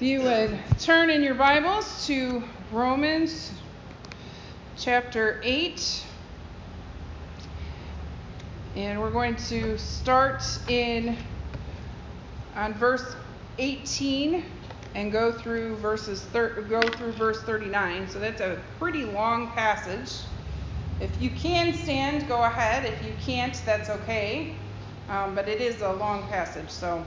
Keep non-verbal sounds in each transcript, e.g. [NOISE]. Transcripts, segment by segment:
You would turn in your Bibles to Romans chapter 8. And we're going to start in on verse 18 and go through verses thir- go through verse 39. So that's a pretty long passage. If you can stand, go ahead. If you can't, that's okay. Um, but it is a long passage. So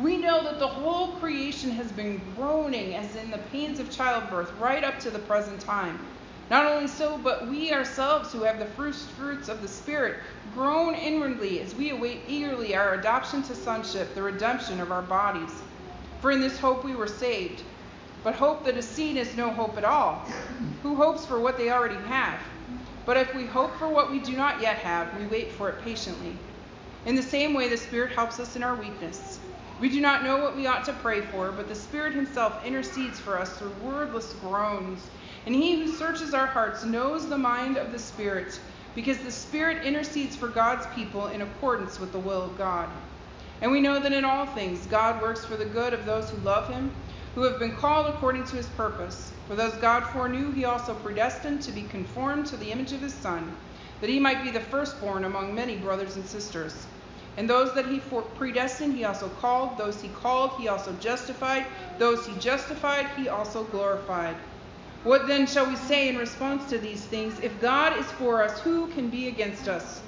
We know that the whole creation has been groaning as in the pains of childbirth right up to the present time. Not only so, but we ourselves who have the first fruits of the Spirit groan inwardly as we await eagerly our adoption to sonship, the redemption of our bodies. For in this hope we were saved. But hope that is seen is no hope at all. Who hopes for what they already have? But if we hope for what we do not yet have, we wait for it patiently. In the same way, the Spirit helps us in our weakness. We do not know what we ought to pray for, but the Spirit Himself intercedes for us through wordless groans. And He who searches our hearts knows the mind of the Spirit, because the Spirit intercedes for God's people in accordance with the will of God. And we know that in all things God works for the good of those who love Him, who have been called according to His purpose. For those God foreknew, He also predestined to be conformed to the image of His Son, that He might be the firstborn among many brothers and sisters. And those that he predestined, he also called. Those he called, he also justified. Those he justified, he also glorified. What then shall we say in response to these things? If God is for us, who can be against us?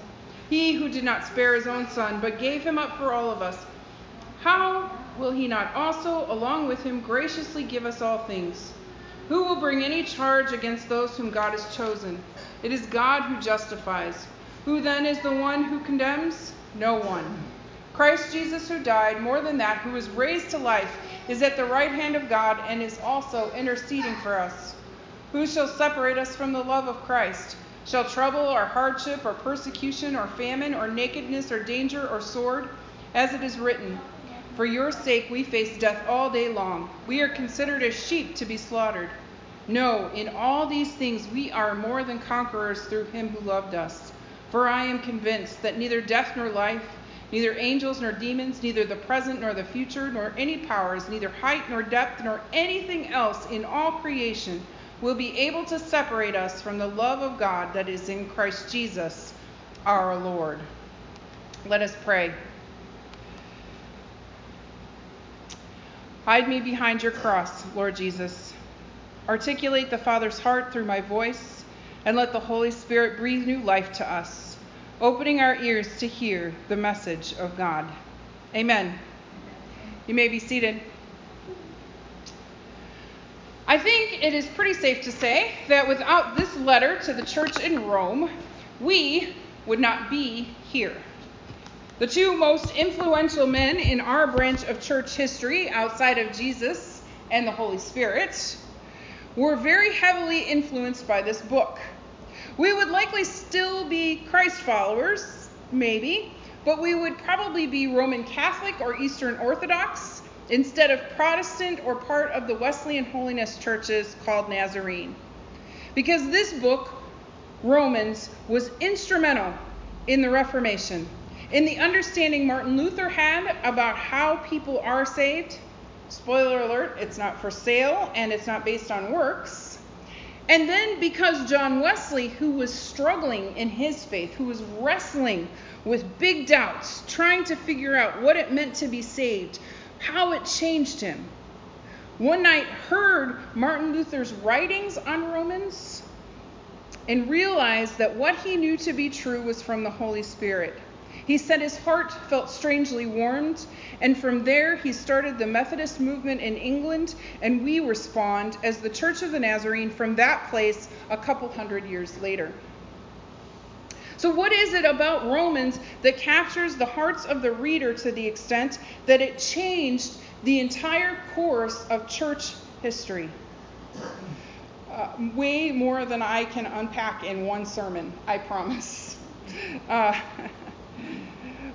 He who did not spare his own son, but gave him up for all of us, how will he not also, along with him, graciously give us all things? Who will bring any charge against those whom God has chosen? It is God who justifies. Who then is the one who condemns? No one. Christ Jesus, who died, more than that, who was raised to life, is at the right hand of God and is also interceding for us. Who shall separate us from the love of Christ? Shall trouble or hardship or persecution or famine or nakedness or danger or sword? As it is written, For your sake we face death all day long. We are considered as sheep to be slaughtered. No, in all these things we are more than conquerors through him who loved us. For I am convinced that neither death nor life, neither angels nor demons, neither the present nor the future, nor any powers, neither height nor depth, nor anything else in all creation will be able to separate us from the love of God that is in Christ Jesus our Lord. Let us pray. Hide me behind your cross, Lord Jesus. Articulate the Father's heart through my voice and let the Holy Spirit breathe new life to us, opening our ears to hear the message of God. Amen. You may be seated. I think it is pretty safe to say that without this letter to the church in Rome, we would not be here. The two most influential men in our branch of church history, outside of Jesus and the Holy Spirit, were very heavily influenced by this book. We would likely still be Christ followers, maybe, but we would probably be Roman Catholic or Eastern Orthodox instead of Protestant or part of the Wesleyan holiness churches called Nazarene. Because this book, Romans, was instrumental in the Reformation, in the understanding Martin Luther had about how people are saved Spoiler alert, it's not for sale and it's not based on works. And then because John Wesley, who was struggling in his faith, who was wrestling with big doubts, trying to figure out what it meant to be saved, how it changed him, one night heard Martin Luther's writings on Romans and realized that what he knew to be true was from the Holy Spirit. He said his heart felt strangely warmed, and from there he started the Methodist movement in England, and we were spawned as the Church of the Nazarene from that place a couple hundred years later. So, what is it about Romans that captures the hearts of the reader to the extent that it changed the entire course of church history? Uh, way more than I can unpack in one sermon, I promise. [LAUGHS] Uh,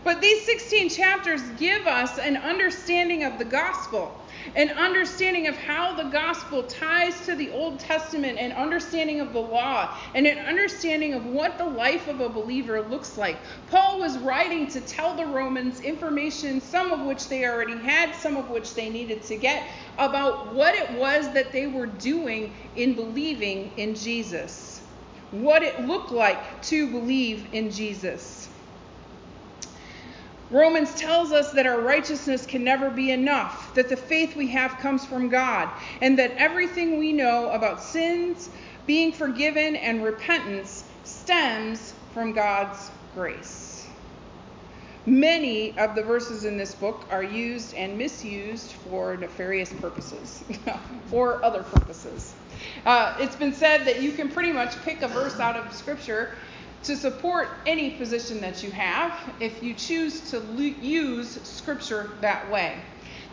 but these 16 chapters give us an understanding of the gospel an understanding of how the gospel ties to the Old Testament, an understanding of the law, and an understanding of what the life of a believer looks like. Paul was writing to tell the Romans information, some of which they already had, some of which they needed to get, about what it was that they were doing in believing in Jesus, what it looked like to believe in Jesus. Romans tells us that our righteousness can never be enough, that the faith we have comes from God, and that everything we know about sins, being forgiven, and repentance stems from God's grace. Many of the verses in this book are used and misused for nefarious purposes [LAUGHS] or other purposes. Uh, it's been said that you can pretty much pick a verse out of Scripture to support any position that you have if you choose to use Scripture that way.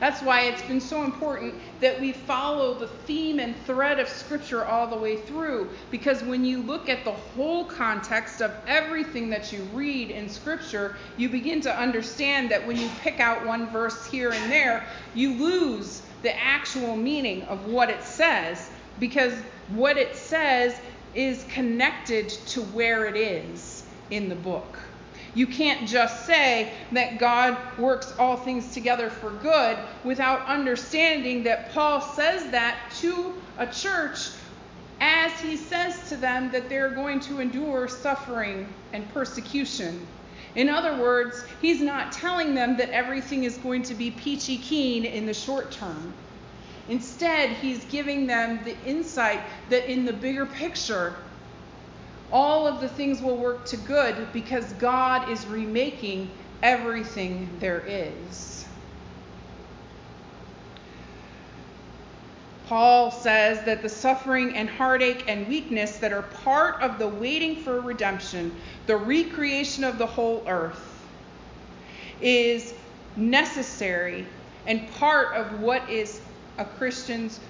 That's why it's been so important that we follow the theme and thread of Scripture all the way through. Because when you look at the whole context of everything that you read in Scripture, you begin to understand that when you pick out one verse here and there, you lose the actual meaning of what it says. Because what it says is connected to where it is in the book. You can't just say that God works all things together for good without understanding that Paul says that to a church as he says to them that they're going to endure suffering and persecution. In other words, he's not telling them that everything is going to be peachy keen in the short term. Instead, he's giving them the insight that in the bigger picture, all of the things will work to good because God is remaking everything there is. Paul says that the suffering and heartache and weakness that are part of the waiting for redemption, the recreation of the whole earth, is necessary and part of what is a Christian's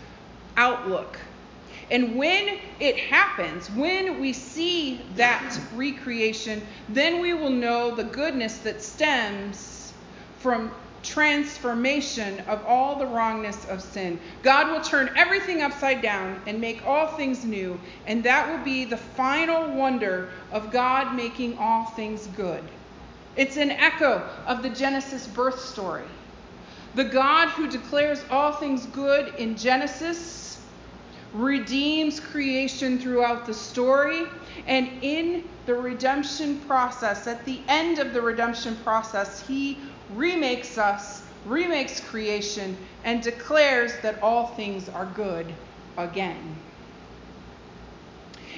outlook. And when it happens, when we see that recreation, then we will know the goodness that stems from transformation of all the wrongness of sin. God will turn everything upside down and make all things new, and that will be the final wonder of God making all things good. It's an echo of the Genesis birth story. The God who declares all things good in Genesis redeems creation throughout the story. And in the redemption process, at the end of the redemption process, he remakes us, remakes creation, and declares that all things are good again.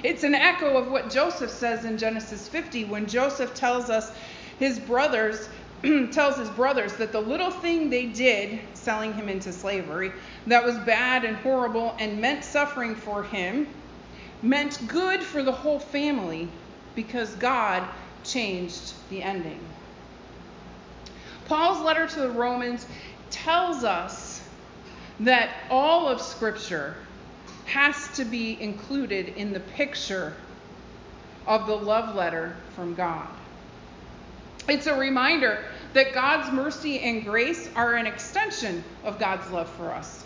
It's an echo of what Joseph says in Genesis 50 when Joseph tells us his brothers [CLEARS THROAT] tells his brothers that the little thing they did, selling him into slavery, that was bad and horrible and meant suffering for him, meant good for the whole family because God changed the ending. Paul's letter to the Romans tells us that all of Scripture has to be included in the picture of the love letter from God. It's a reminder that God's mercy and grace are an extension of God's love for us.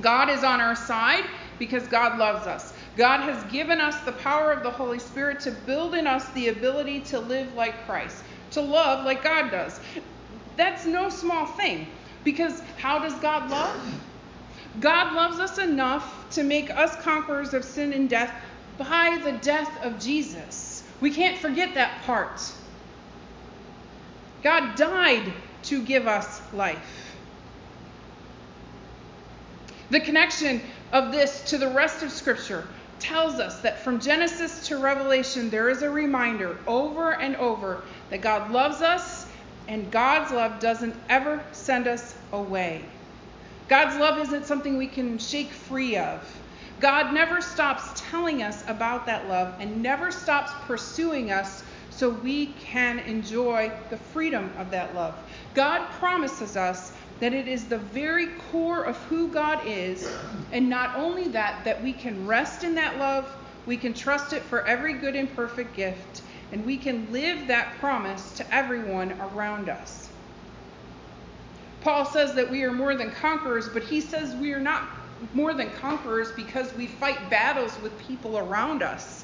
God is on our side because God loves us. God has given us the power of the Holy Spirit to build in us the ability to live like Christ, to love like God does. That's no small thing because how does God love? God loves us enough to make us conquerors of sin and death by the death of Jesus. We can't forget that part. God died to give us life. The connection of this to the rest of Scripture tells us that from Genesis to Revelation, there is a reminder over and over that God loves us and God's love doesn't ever send us away. God's love isn't something we can shake free of. God never stops telling us about that love and never stops pursuing us so we can enjoy the freedom of that love. God promises us that it is the very core of who God is, and not only that, that we can rest in that love, we can trust it for every good and perfect gift, and we can live that promise to everyone around us. Paul says that we are more than conquerors, but he says we are not more than conquerors because we fight battles with people around us,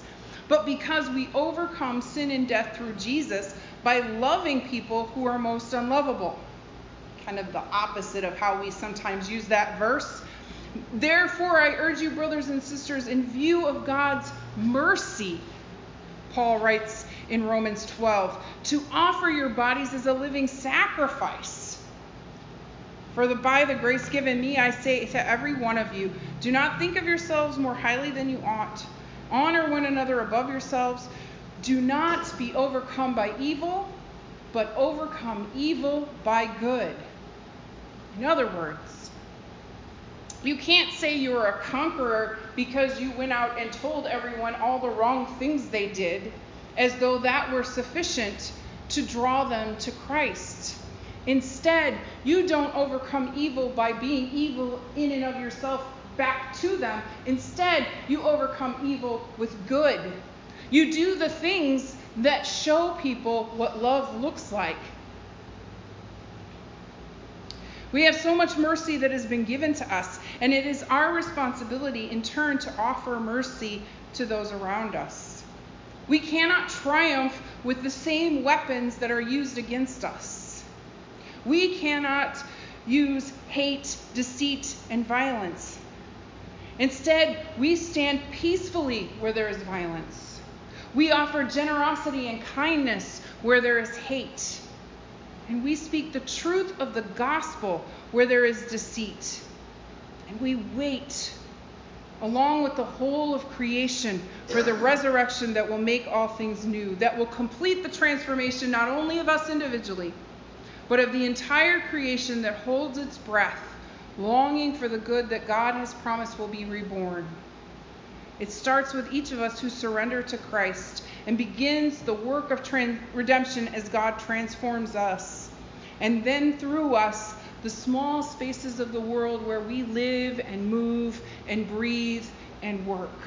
but because we overcome sin and death through Jesus by loving people who are most unlovable. Kind of the opposite of how we sometimes use that verse. Therefore, I urge you, brothers and sisters, in view of God's mercy, Paul writes in Romans 12, to offer your bodies as a living sacrifice for the, by the grace given me, I say to every one of you, do not think of yourselves more highly than you ought. Honor one another above yourselves. Do not be overcome by evil, but overcome evil by good. In other words, you can't say you're a conqueror because you went out and told everyone all the wrong things they did, as though that were sufficient to draw them to Christ. Instead, you don't overcome evil by being evil in and of yourself back to them. Instead, you overcome evil with good. You do the things that show people what love looks like. We have so much mercy that has been given to us, and it is our responsibility in turn to offer mercy to those around us. We cannot triumph with the same weapons that are used against us. We cannot use hate, deceit, and violence. Instead, we stand peacefully where there is violence. We offer generosity and kindness where there is hate. And we speak the truth of the gospel where there is deceit. And we wait, along with the whole of creation, for the resurrection that will make all things new, that will complete the transformation not only of us individually but of the entire creation that holds its breath, longing for the good that God has promised will be reborn. It starts with each of us who surrender to Christ and begins the work of trans- redemption as God transforms us. And then through us, the small spaces of the world where we live and move and breathe and work.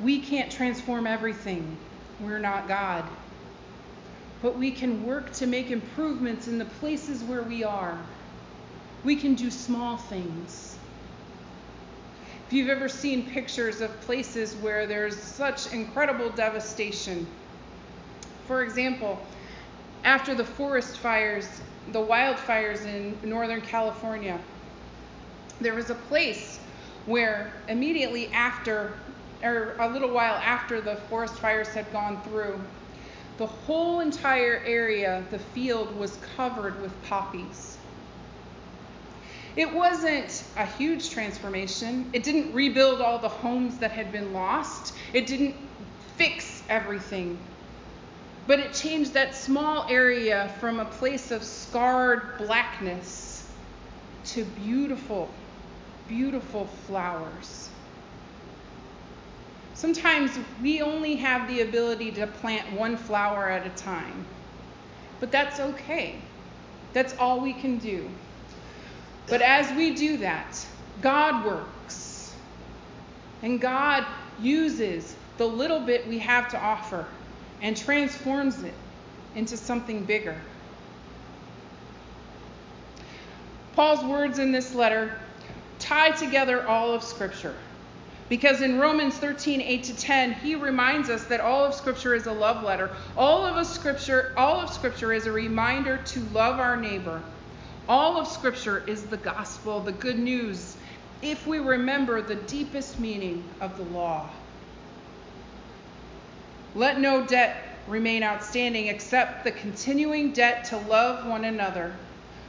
We can't transform everything. We're not God but we can work to make improvements in the places where we are. We can do small things. If you've ever seen pictures of places where there's such incredible devastation, for example, after the forest fires, the wildfires in Northern California, there was a place where immediately after, or a little while after the forest fires had gone through, the whole entire area, the field, was covered with poppies. It wasn't a huge transformation. It didn't rebuild all the homes that had been lost. It didn't fix everything. But it changed that small area from a place of scarred blackness to beautiful, beautiful flowers. Sometimes we only have the ability to plant one flower at a time, but that's okay. That's all we can do. But as we do that, God works. And God uses the little bit we have to offer and transforms it into something bigger. Paul's words in this letter tie together all of Scripture. Because in Romans 13, 8 to 10, he reminds us that all of Scripture is a love letter. All of Scripture, all of Scripture is a reminder to love our neighbor. All of Scripture is the gospel, the good news, if we remember the deepest meaning of the law. Let no debt remain outstanding except the continuing debt to love one another.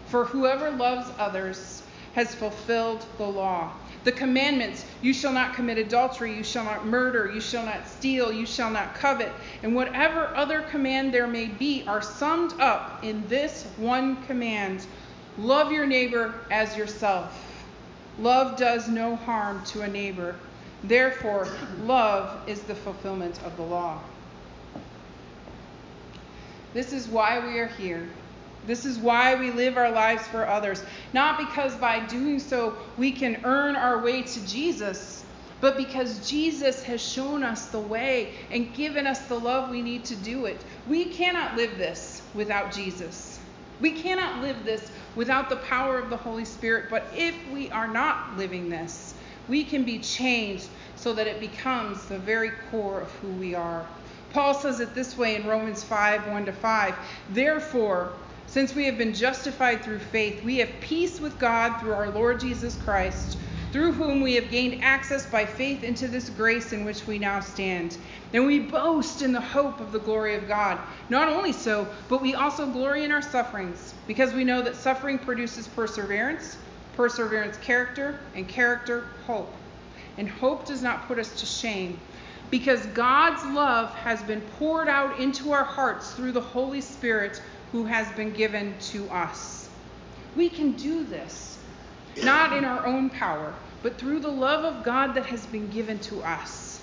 For whoever loves others has fulfilled the law. The commandments you shall not commit adultery, you shall not murder, you shall not steal, you shall not covet, and whatever other command there may be are summed up in this one command love your neighbor as yourself. Love does no harm to a neighbor. Therefore, love is the fulfillment of the law. This is why we are here. This is why we live our lives for others. Not because by doing so we can earn our way to Jesus, but because Jesus has shown us the way and given us the love we need to do it. We cannot live this without Jesus. We cannot live this without the power of the Holy Spirit. But if we are not living this, we can be changed so that it becomes the very core of who we are. Paul says it this way in Romans 5 1 to 5. Therefore, since we have been justified through faith, we have peace with God through our Lord Jesus Christ, through whom we have gained access by faith into this grace in which we now stand. And we boast in the hope of the glory of God. Not only so, but we also glory in our sufferings, because we know that suffering produces perseverance, perseverance, character, and character, hope. And hope does not put us to shame because God's love has been poured out into our hearts through the Holy Spirit who has been given to us. We can do this, not in our own power, but through the love of God that has been given to us.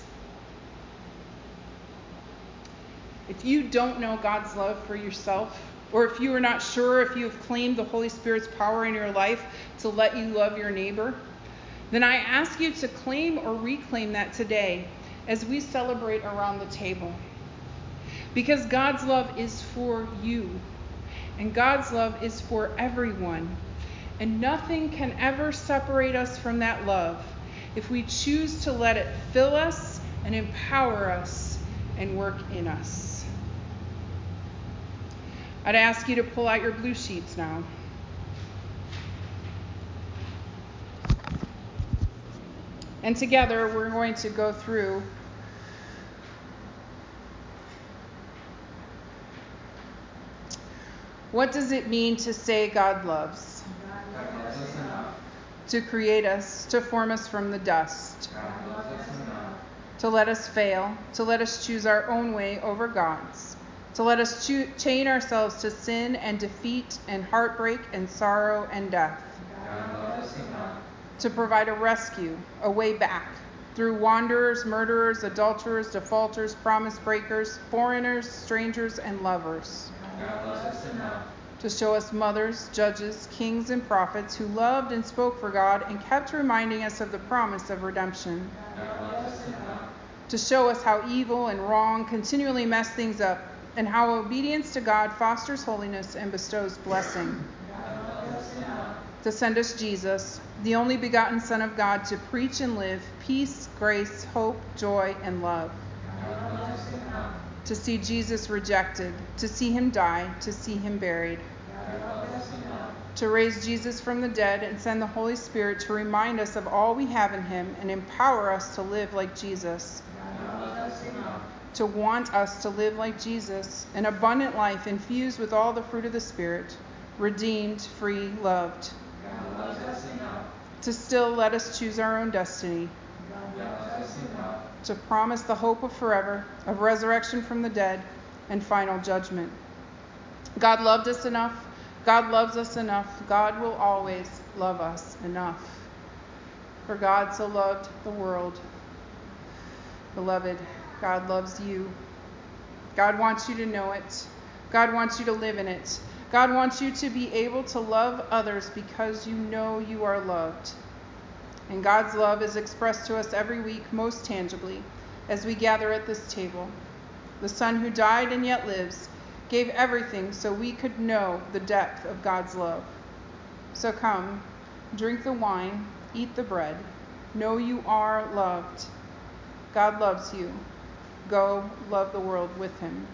If you don't know God's love for yourself, or if you are not sure if you have claimed the Holy Spirit's power in your life to let you love your neighbor, then I ask you to claim or reclaim that today as we celebrate around the table. Because God's love is for you, and God's love is for everyone. And nothing can ever separate us from that love if we choose to let it fill us and empower us and work in us. I'd ask you to pull out your blue sheets now. And together we're going to go through What does it mean to say God loves? To create us, to form us from the dust. To let us fail, to let us choose our own way over God's. To let us cho- chain ourselves to sin and defeat and heartbreak and sorrow and death. To provide a rescue, a way back through wanderers, murderers, adulterers, defaulters, promise breakers, foreigners, strangers, and lovers. God loves us enough. To show us mothers, judges, kings, and prophets who loved and spoke for God and kept reminding us of the promise of redemption. God loves us enough. To show us how evil and wrong continually mess things up and how obedience to God fosters holiness and bestows blessing. God loves us enough. To send us Jesus, the only begotten Son of God, to preach and live peace, grace, hope, joy, and love. God loves us enough. To see Jesus rejected, to see him die, to see him buried. To raise Jesus from the dead and send the Holy Spirit to remind us of all we have in him and empower us to live like Jesus. To want us to live like Jesus, an abundant life infused with all the fruit of the Spirit, redeemed, free, loved. To still let us choose our own destiny, God loves us enough. To promise the hope of forever, of resurrection from the dead, and final judgment. God loved us enough. God loves us enough. God will always love us enough. For God so loved the world. Beloved, God loves you. God wants you to know it. God wants you to live in it. God wants you to be able to love others because you know you are loved. And God's love is expressed to us every week most tangibly as we gather at this table. The Son who died and yet lives gave everything so we could know the depth of God's love. So come, drink the wine, eat the bread. Know you are loved. God loves you. Go love the world with him.